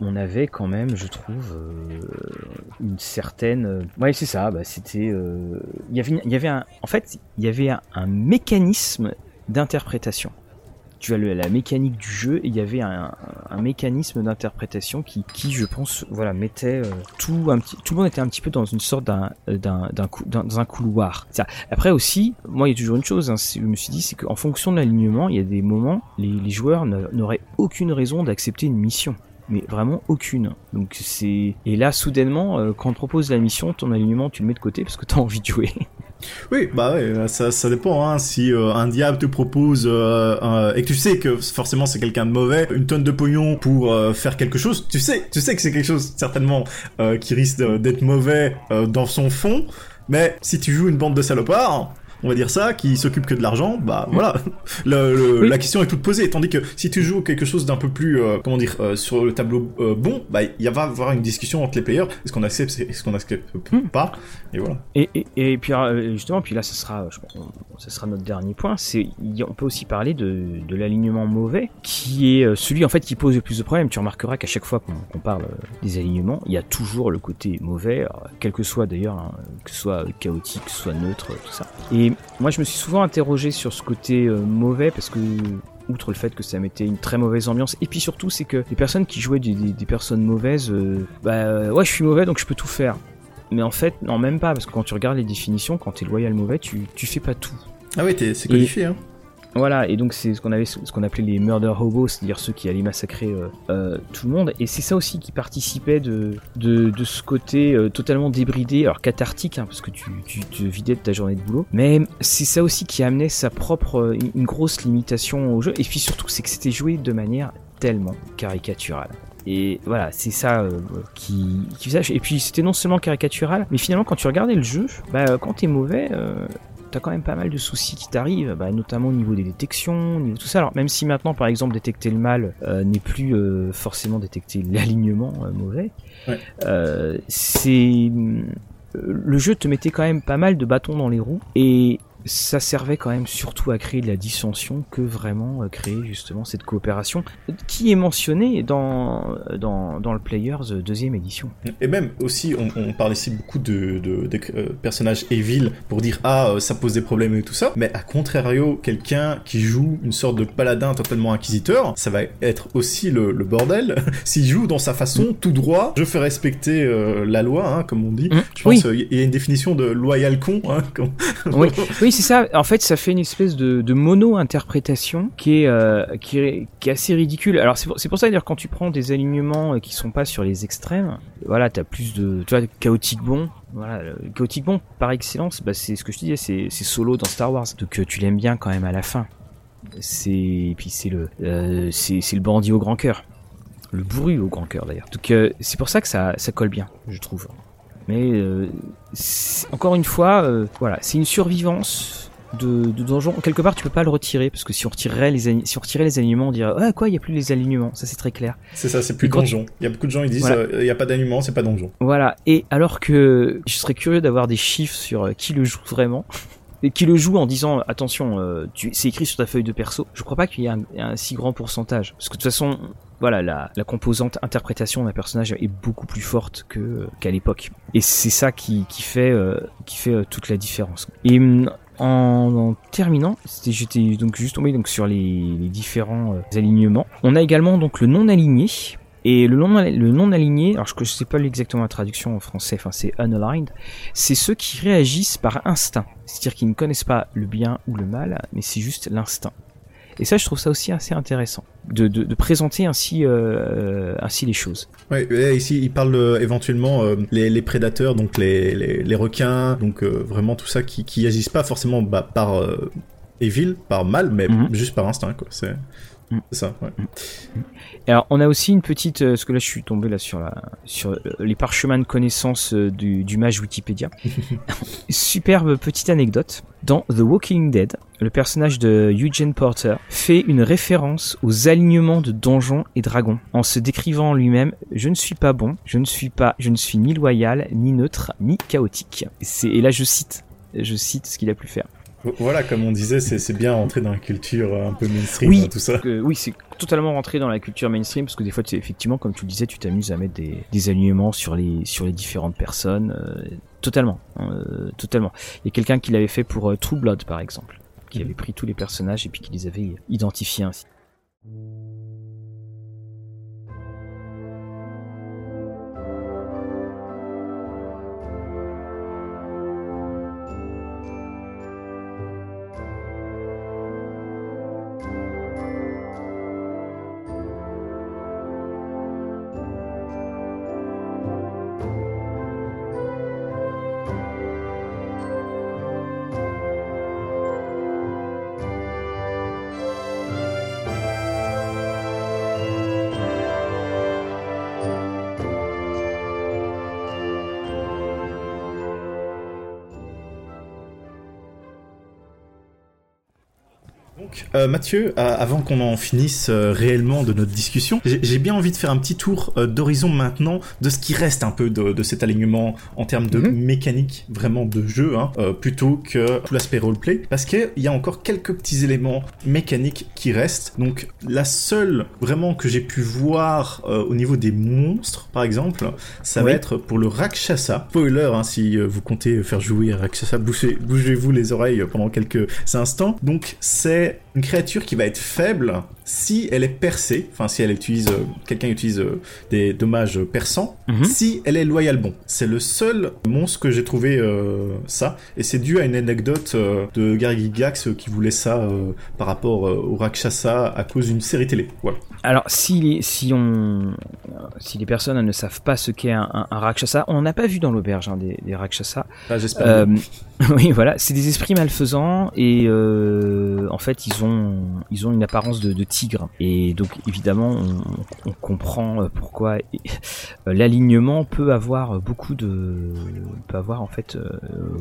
on avait quand même, je trouve, euh, une certaine. Euh, ouais, c'est ça. Bah, c'était. Euh, il y avait, il y avait un. En fait, il y avait un, mécanisme d'interprétation tu as la mécanique du jeu et il y avait un, mécanisme d'interprétation qui, qui, je pense, voilà, mettait tout un petit, tout le monde était un petit peu dans une sorte d'un, d'un, d'un, couloir. Ça. Après aussi, moi, il y a toujours une chose, hein, je me suis dit, c'est qu'en fonction de l'alignement, il y a des moments, les joueurs n'auraient aucune raison d'accepter une mission mais vraiment aucune. Donc c'est et là soudainement euh, quand on te propose la mission, ton alignement tu le mets de côté parce que t'as *laughs* envie de jouer. Oui, bah ouais, ça, ça dépend. Hein. Si euh, un diable te propose euh, et que tu sais que forcément c'est quelqu'un de mauvais, une tonne de pognon pour faire quelque chose, tu sais, tu sais que c'est quelque chose certainement qui risque d'être mauvais dans son fond. Mais si tu joues une bande de salopards, on va dire ça, qui s'occupe que de l'argent, bah voilà, *laughs* la question est toute posée. Tandis que si tu joues quelque chose d'un peu plus, euh, comment dire, euh, sur le tableau euh, bon, bah il va y avoir une discussion entre les players. Est-ce qu'on accepte, est-ce qu'on accepte hmm. pas? Et voilà. Et, et, et puis justement, puis là, ce sera, je pense, ce sera notre dernier point. C'est, on peut aussi parler de, de l'alignement mauvais, qui est celui en fait qui pose le plus de problèmes. Tu remarqueras qu'à chaque fois qu'on parle des alignements, il y a toujours le côté mauvais, quel que soit d'ailleurs, hein, que ce soit chaotique, que ce soit neutre, tout ça. Et moi, je me suis souvent interrogé sur ce côté mauvais parce que outre le fait que ça mettait une très mauvaise ambiance, et puis surtout c'est que les personnes qui jouaient des, personnes mauvaises, euh, bah euh, ouais je suis mauvais donc je peux tout faire. Mais en fait, non même pas, parce que quand tu regardes les définitions, quand t'es loyal mauvais, tu, tu fais pas tout. Ah oui, c'est codifié, hein. Voilà, et donc c'est ce qu'on avait, ce qu'on appelait les murder hobos, c'est-à-dire ceux qui allaient massacrer euh, euh, tout le monde. Et c'est ça aussi qui participait de, de, de ce côté euh, totalement débridé, alors cathartique, hein, parce que tu, tu te vidais de ta journée de boulot. Mais c'est ça aussi qui amenait sa propre, une, grosse limitation au jeu. Et puis surtout, c'est que c'était joué de manière tellement caricaturale. Et voilà, c'est ça euh, qui, qui. Et puis c'était non seulement caricatural, mais finalement quand tu regardais le jeu, bah, quand t'es mauvais, euh, t'as quand même pas mal de soucis qui t'arrivent, bah, notamment au niveau des détections, au niveau de tout ça. Alors même si maintenant, par exemple, détecter le mal euh, n'est plus euh, forcément détecter l'alignement euh, mauvais, c'est le jeu te mettait quand même pas mal de bâtons dans les roues et ça servait quand même surtout à créer de la dissension que vraiment euh, créer justement cette coopération qui est mentionnée dans, dans, dans le Players euh, deuxième édition. Et même aussi, on, on parle ici beaucoup de, de, euh, personnages evil pour dire ah ça pose des problèmes et tout ça, mais à contrario, quelqu'un qui joue une sorte de paladin totalement inquisiteur, ça va être aussi le, le bordel. *laughs* S'il joue dans sa façon tout droit, je fais respecter la loi, hein, comme on dit. Mmh. je pense qu'il y a une définition de loyal con. Hein, comme... oui. *laughs* oui c'est ça. En fait, ça fait une espèce de, mono-interprétation euh, qui est, qui est assez ridicule. Alors c'est pour, pour, ça d'ailleurs quand tu prends des alignements euh, qui sont pas sur les extrêmes, voilà, t'as plus de, tu vois, chaotique bon. Voilà, chaotique bon par excellence, bah, c'est ce que je te disais, c'est, solo dans Star Wars, donc euh, tu l'aimes bien quand même à la fin. C'est puis c'est le, le bandit au grand cœur, le bourru au grand cœur d'ailleurs. Donc c'est pour ça que ça, ça colle bien, je trouve. Mais euh, encore une fois, euh, voilà, c'est une survivance de, de, donjon. Quelque part, tu peux pas le retirer parce que si on retirait les si on retirait les alignements, on dirait ah quoi, il y a plus les alignements. Ça c'est très clair. C'est ça, c'est plus donjon. Il y a beaucoup de gens qui disent euh, il y a pas d'alignement, c'est pas donjon. Voilà. Et alors que je serais curieux d'avoir des chiffres sur qui le joue vraiment. Qui le joue en disant attention, tu, c'est écrit sur ta feuille de perso. Je crois pas qu'il y ait un, un, si grand pourcentage, parce que de toute façon, voilà, la, la composante interprétation d'un personnage est beaucoup plus forte que qu'à l'époque. Et c'est ça qui, qui fait euh, qui fait euh, toute la différence. Et mm, en, terminant, j'étais donc juste tombé donc sur les, les différents euh, alignements. On a également donc le non aligné. Et le non, le non aligné, alors je ne sais pas exactement la traduction en français, enfin c'est unaligned, c'est ceux qui réagissent par instinct. C'est-à-dire qu'ils ne connaissent pas le bien ou le mal, mais c'est juste l'instinct. Et ça, je trouve ça aussi assez intéressant de, de, de présenter ainsi, euh, ainsi les choses. Oui, ici, il parle euh, éventuellement euh, les, les, prédateurs, donc les, les, les requins, donc euh, vraiment tout ça qui, qui agissent pas forcément bah, par evil, par mal, mais mhm. juste par instinct, quoi. C'est mm. ça, ouais. Mm. Alors, on a aussi une petite, euh, parce que là, je suis tombé là sur la, sur euh, les parchemins de connaissances euh, du, du mage Wikipédia. *laughs* Superbe petite anecdote. Dans The Walking Dead, le personnage de Eugene Porter fait une référence aux alignements de donjons et dragons, en se décrivant lui-même "Je ne suis pas bon, je ne suis pas, je ne suis ni loyal, ni neutre, ni chaotique." C'est et là je cite, je cite ce qu'il a pu faire. Voilà, comme on disait, c'est bien rentrer dans la culture un peu mainstream, oui, tout ça. oui, c'est totalement rentré dans la culture mainstream parce que des fois, effectivement, comme tu le disais, tu t'amuses à mettre des, des, alignements sur les sur les différentes personnes. Euh, totalement, euh, totalement. Il y a quelqu'un qui l'avait fait pour euh, True Blood, par exemple, qui avait pris tous les personnages et puis qui les avait identifiés ainsi. Euh, Mathieu, euh, avant qu'on en finisse euh, réellement de notre discussion, j'ai bien envie de faire un petit tour d'horizon maintenant de ce qui reste un peu de, cet alignement en termes de mhm. mécanique vraiment de jeu, hein, plutôt que tout l'aspect roleplay, parce qu'il y a encore quelques petits éléments mécaniques qui restent. Donc, la seule vraiment que j'ai pu voir au niveau des monstres, par exemple, ça va être pour le Rakshasa. Spoiler, hein, si vous comptez faire jouer Rakshasa, bougez-vous les oreilles pendant quelques instants. Donc, c'est une créature qui va être faible si elle est percée, enfin si elle utilise, euh, quelqu'un utilise euh, des dommages perçants, mhm. si elle est loyale bon. C'est le seul monstre que j'ai trouvé euh, ça, et c'est dû à une anecdote de Gary Gax qui voulait ça par rapport au Rakshasa à cause d'une série télé. Voilà. Alors si, si, on, si les personnes ne savent pas ce qu'est un, Rakshasa, on n'a pas vu dans l'auberge hein, des, des Rakshasa. Ah, j'espère. *laughs* oui, voilà, c'est des esprits malfaisants et en fait ils ont, ils ont une apparence de, tigre. Et donc évidemment, on, comprend euh, pourquoi euh, l'alignement peut avoir beaucoup de, peut avoir en fait euh,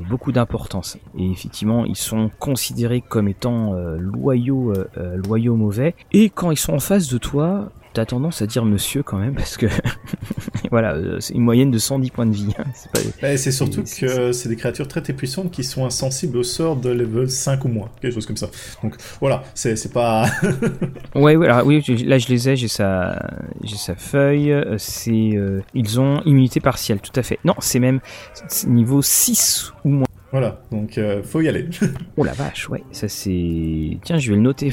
beaucoup d'importance. Et effectivement, ils sont considérés comme étant loyaux, loyaux mauvais. Et quand ils sont en face de toi, t'as tendance à dire monsieur quand même parce que *laughs* voilà, euh, c'est une moyenne de 110 points de vie. Hein. C'est surtout que c'est des créatures très très puissantes qui sont insensibles au sort de level 5 ou moins, quelque chose comme ça. Donc voilà, c'est pas. *laughs* ouais, ouais alors, oui, là je les ai, j'ai sa, j'ai sa feuille. Euh, c'est, euh, ils ont immunité partielle, tout à fait. Non, c'est même niveau 6 ou moins. Voilà, donc euh, faut y aller. *laughs* oh la vache, ouais, ça c'est. Tiens, je vais le noter.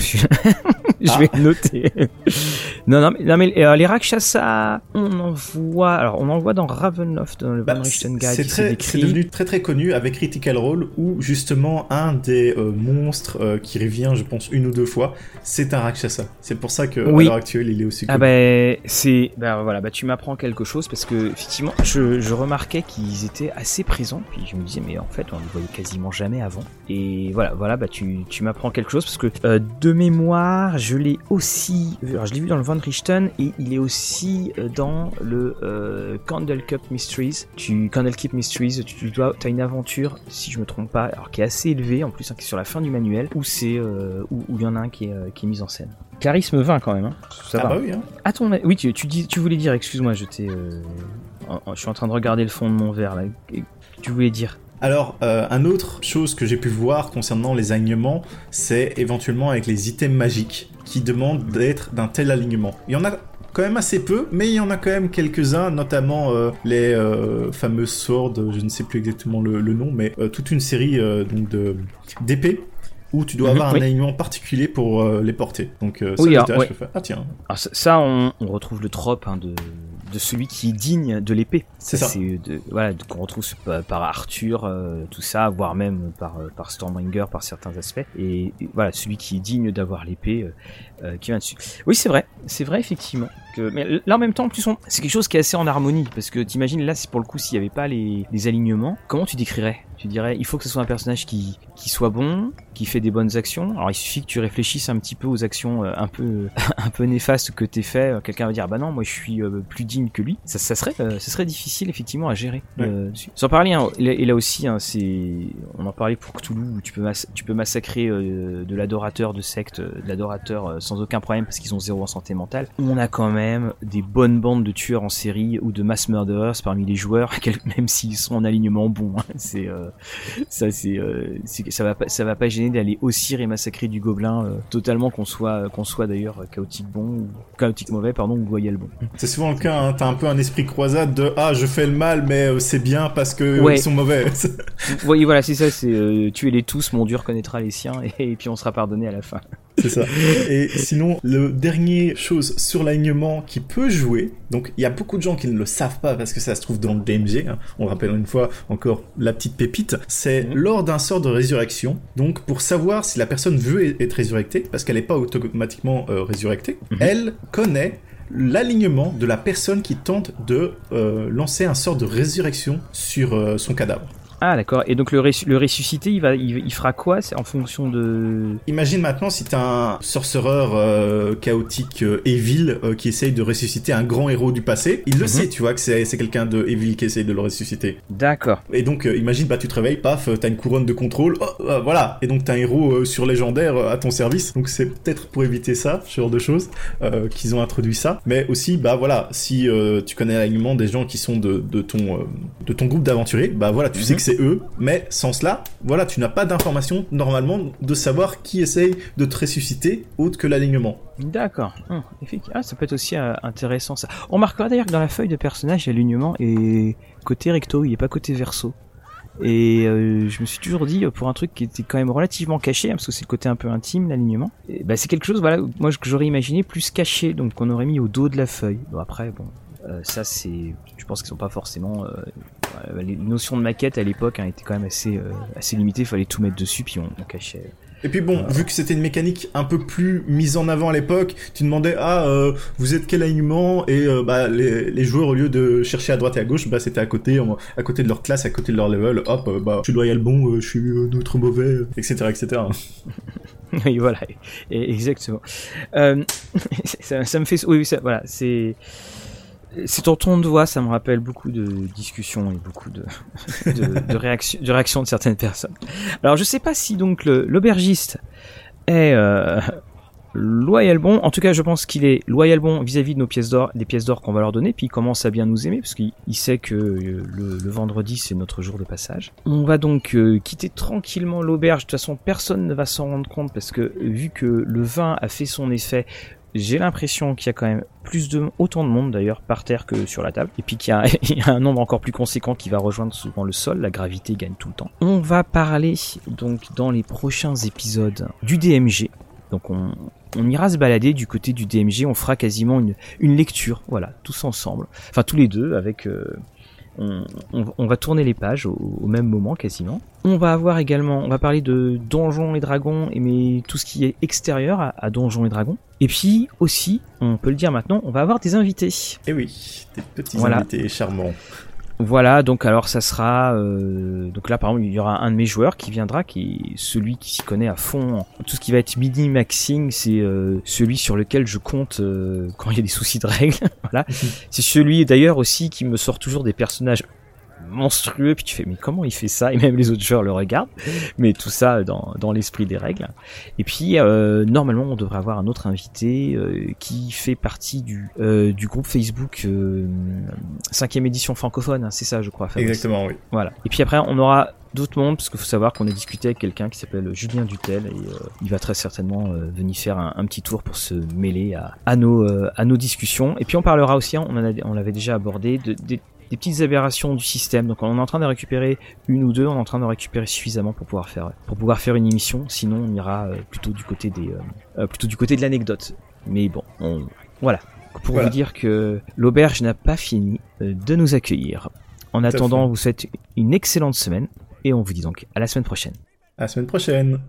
*laughs* je vais le noter. *laughs* non, non, mais, non, mais euh, les Rakshasa, on en voit. Alors, on en voit dans Ravenloft, dans le bah, Van Richten Guide. C'est très, devenu très très connu avec Critical Role, où justement un des euh, monstres euh, qui revient, je pense, une ou deux fois, c'est un Rakshasa. C'est pour ça que à l'heure actuelle, il est aussi. Ah ben, c'est, ben voilà, bah tu m'apprends quelque chose parce que effectivement, je, je remarquais qu'ils étaient assez présents, puis je me disais, mais en fait, on voyais quasiment jamais avant. Et voilà, voilà, bah tu, tu m'apprends quelque chose parce que euh, de mémoire, je l'ai aussi, alors je l'ai vu dans le Van Richten et il est aussi euh, dans le euh, Candle Cup Mysteries. Tu Candle Keep Mysteries, tu, dois, as une aventure, si je me trompe pas, alors qui est assez élevée en plus, hein, qui est sur la fin du manuel, où c'est où il y en a un qui est, qui est mis en scène. Charisme 20 quand même. Hein. Ça ah va. Bah oui, hein. Ah, oui, tu, tu, dis, tu voulais dire, excuse-moi, je t'ai. je suis en train de regarder le fond de mon verre là. Tu voulais dire alors, euh, un autre chose que j'ai pu voir concernant les alignements, c'est éventuellement avec les items magiques qui demandent d'être d'un tel alignement. Il y en a quand même assez peu, mais il y en a quand même quelques-uns, notamment euh, les euh, fameuses swords, je ne sais plus exactement le, nom, mais toute une série donc de d'épées où tu dois mhm, avoir un alignement particulier pour les porter. Donc ça, oui, alors, ah tiens. ça, on, retrouve le trope hein, de de celui qui est digne de l'épée. C'est ça. voilà qu'on retrouve par Arthur, euh, tout ça, voire même par euh, par Stormbringer, par certains aspects. Et, voilà, celui qui est digne d'avoir l'épée euh, qui vient dessus. Oui, c'est vrai, c'est vrai effectivement. Que, mais là en même temps, en plus, c'est quelque chose qui est assez en harmonie parce que t'imagines là, pour le coup, s'il n'y avait pas les, les alignements, comment tu décrirais? Tu dirais, il faut que ce soit un personnage qui, qui soit bon, qui fait des bonnes actions. Alors il suffit que tu réfléchisses un petit peu aux actions euh, un peu *laughs* un peu néfastes que t'es fait. Euh, quelqu'un va dire bah non, moi je suis euh, plus digne que lui. Ça, ça serait ça serait difficile effectivement à gérer. Sans parler, hein, et là aussi, hein, c'est on en parlait pour Cthulhu où tu peux tu peux massacrer de l'adorateur de secte, de l'adorateur sans aucun problème parce qu'ils ont zéro en santé mentale. On a quand même des bonnes bandes de tueurs en série ou de mass murderers parmi les joueurs, *laughs* même s'ils sont en alignement bon. Hein. c'est ça euh, c'est ça va pas ça va pas gêner d'aller aussi massacrer du gobelin euh, totalement qu'on soit qu'on soit d'ailleurs chaotique bon ou chaotique mauvais pardon ou loyal bon. C'est souvent le cas hein, t'as un peu un esprit croisade de ah je fais le mal mais euh, c'est bien parce que ils sont mauvais. *laughs* *laughs* oui voilà c'est ça c'est tuer les tous mon dieu reconnaîtra les siens et, puis on sera pardonné à la fin. C'est ça. *laughs* Et sinon, le dernier chose sur l'alignement qui peut jouer, donc il y a beaucoup de gens qui ne le savent pas parce que ça se trouve dans le DMG, hein. on rappelle une fois encore la petite pépite, c'est mhm. lors d'un sort de résurrection, donc pour savoir si la personne veut être résurrectée, parce qu'elle n'est pas automatiquement euh, résurrectée, mhm. elle connaît l'alignement de la personne qui tente de euh, lancer un sort de résurrection sur euh, son cadavre. Ah d'accord. Et donc le, le ressuscité, il va, il, fera quoi? C'est en fonction de. Imagine maintenant si t'as un sorcereur euh, chaotique euh, evil euh, qui essaye de ressusciter un grand héros du passé. Il le mhm. sait, tu vois, que c'est quelqu'un de evil qui essaye de le ressusciter. D'accord. Et donc imagine, bah tu te réveilles, paf, t'as une couronne de contrôle, oh, voilà. Et donc t'as un héros sur légendaire à ton service. Donc c'est peut-être pour éviter ça, ce genre de choses, qu'ils ont introduit ça. Mais aussi, bah voilà, si tu connais l'alignement des gens qui sont de, de ton de ton groupe d'aventuriers, bah voilà, tu sais mhm. que eux. Mais sans cela, voilà, tu n'as pas d'information normalement de savoir qui essaye de te ressusciter autre que l'alignement. D'accord. Hum, ah, ça peut être aussi euh, intéressant ça. On remarquera d'ailleurs que dans la feuille de personnage, l'alignement est côté recto, il n'est pas côté verso. Et euh, je me suis toujours dit, pour un truc qui était quand même relativement caché, hein, parce que c'est le côté un peu intime, l'alignement, bah, c'est quelque chose, voilà, moi j'aurais imaginé plus caché, donc qu'on aurait mis au dos de la feuille. Après, bon, euh, ça c'est, je pense qu'ils sont pas forcément. Les notions de maquette à l'époque hein, étaient quand même assez, assez limitées, il fallait tout mettre dessus, puis on cachait. Et puis bon, vu que c'était une mécanique un peu plus mise en avant à l'époque, tu demandais ah euh, vous êtes quel alignement? Et euh, bah les, joueurs au lieu de chercher à droite et à gauche, bah c'était à côté, à côté de leur classe, à côté de leur level, hop euh, bah je suis loyal bon, je suis neutre mauvais, etc etc. *laughs* oui voilà, exactement. *laughs* ça, ça, me fait oui ça, voilà c'est c'est ton ton de voix, ça me rappelle beaucoup de discussions et beaucoup de, *laughs* de, réactions, de réactions de certaines personnes. Alors je sais pas si donc l'aubergiste est euh, loyal bon. En tout cas, je pense qu'il est loyal bon vis-à-vis de nos pièces d'or, des pièces d'or qu'on va leur donner. Puis il commence à bien nous aimer parce qu'il sait que euh, le, vendredi c'est notre jour de passage. On va donc euh, quitter tranquillement l'auberge. De toute façon, personne ne va s'en rendre compte parce que vu que le vin a fait son effet, j'ai l'impression qu'il y a quand même plus de autant de monde d'ailleurs par terre que sur la table et puis qu'il *laughs* y, a un nombre encore plus conséquent qui va rejoindre souvent le sol. La gravité gagne tout le temps. On va parler donc dans les prochains épisodes du DMG donc on, ira se balader du côté du DMG on fera quasiment une, une lecture voilà tous ensemble. Enfin tous les deux avec euh, on, va tourner les pages au, même moment quasiment. On va avoir également, on va parler de Donjons et Dragons, et mais tout ce qui est extérieur à, Donjons et Dragons. Et puis aussi, on peut le dire maintenant, on va avoir des invités. Et eh oui, des petits invités charmants. Voilà, donc alors ça sera euh, donc là par exemple il y aura un de mes joueurs qui viendra, qui est celui qui s'y connaît à fond. Tout ce qui va être mini maxing, c'est euh, celui sur lequel je compte euh, quand il y a des soucis de règles. *laughs* voilà, *laughs* c'est celui d'ailleurs aussi qui me sort toujours des personnages monstrueux, puis tu fais mais comment il fait ça? Et même les autres joueurs le regardent, mais tout ça dans, dans l'esprit des règles. Et puis euh, normalement on devrait avoir un autre invité euh, qui fait partie du, euh, du groupe Facebook 5ème édition francophone, hein, c'est ça je crois. Exactement, oui. Voilà. Et puis après on aura d'autres mondes, parce qu'il faut savoir qu'on a discuté avec quelqu'un qui s'appelle Julien Dutel, et il va très certainement venir faire un, petit tour pour se mêler à, à nos, à nos discussions. Et puis on parlera aussi, on, en a, on l'avait déjà abordé, de, de, des petites aberrations du système. Donc on est en train de récupérer une ou deux, on est en train de récupérer suffisamment pour pouvoir faire pour pouvoir faire une émission. Sinon on ira euh, plutôt du côté des euh, euh, plutôt du côté de l'anecdote. Mais bon, on, voilà. Pour vous dire que l'auberge n'a pas fini de nous accueillir. En attendant, vous souhaite une excellente semaine et on vous dit donc à la semaine prochaine. À la semaine prochaine.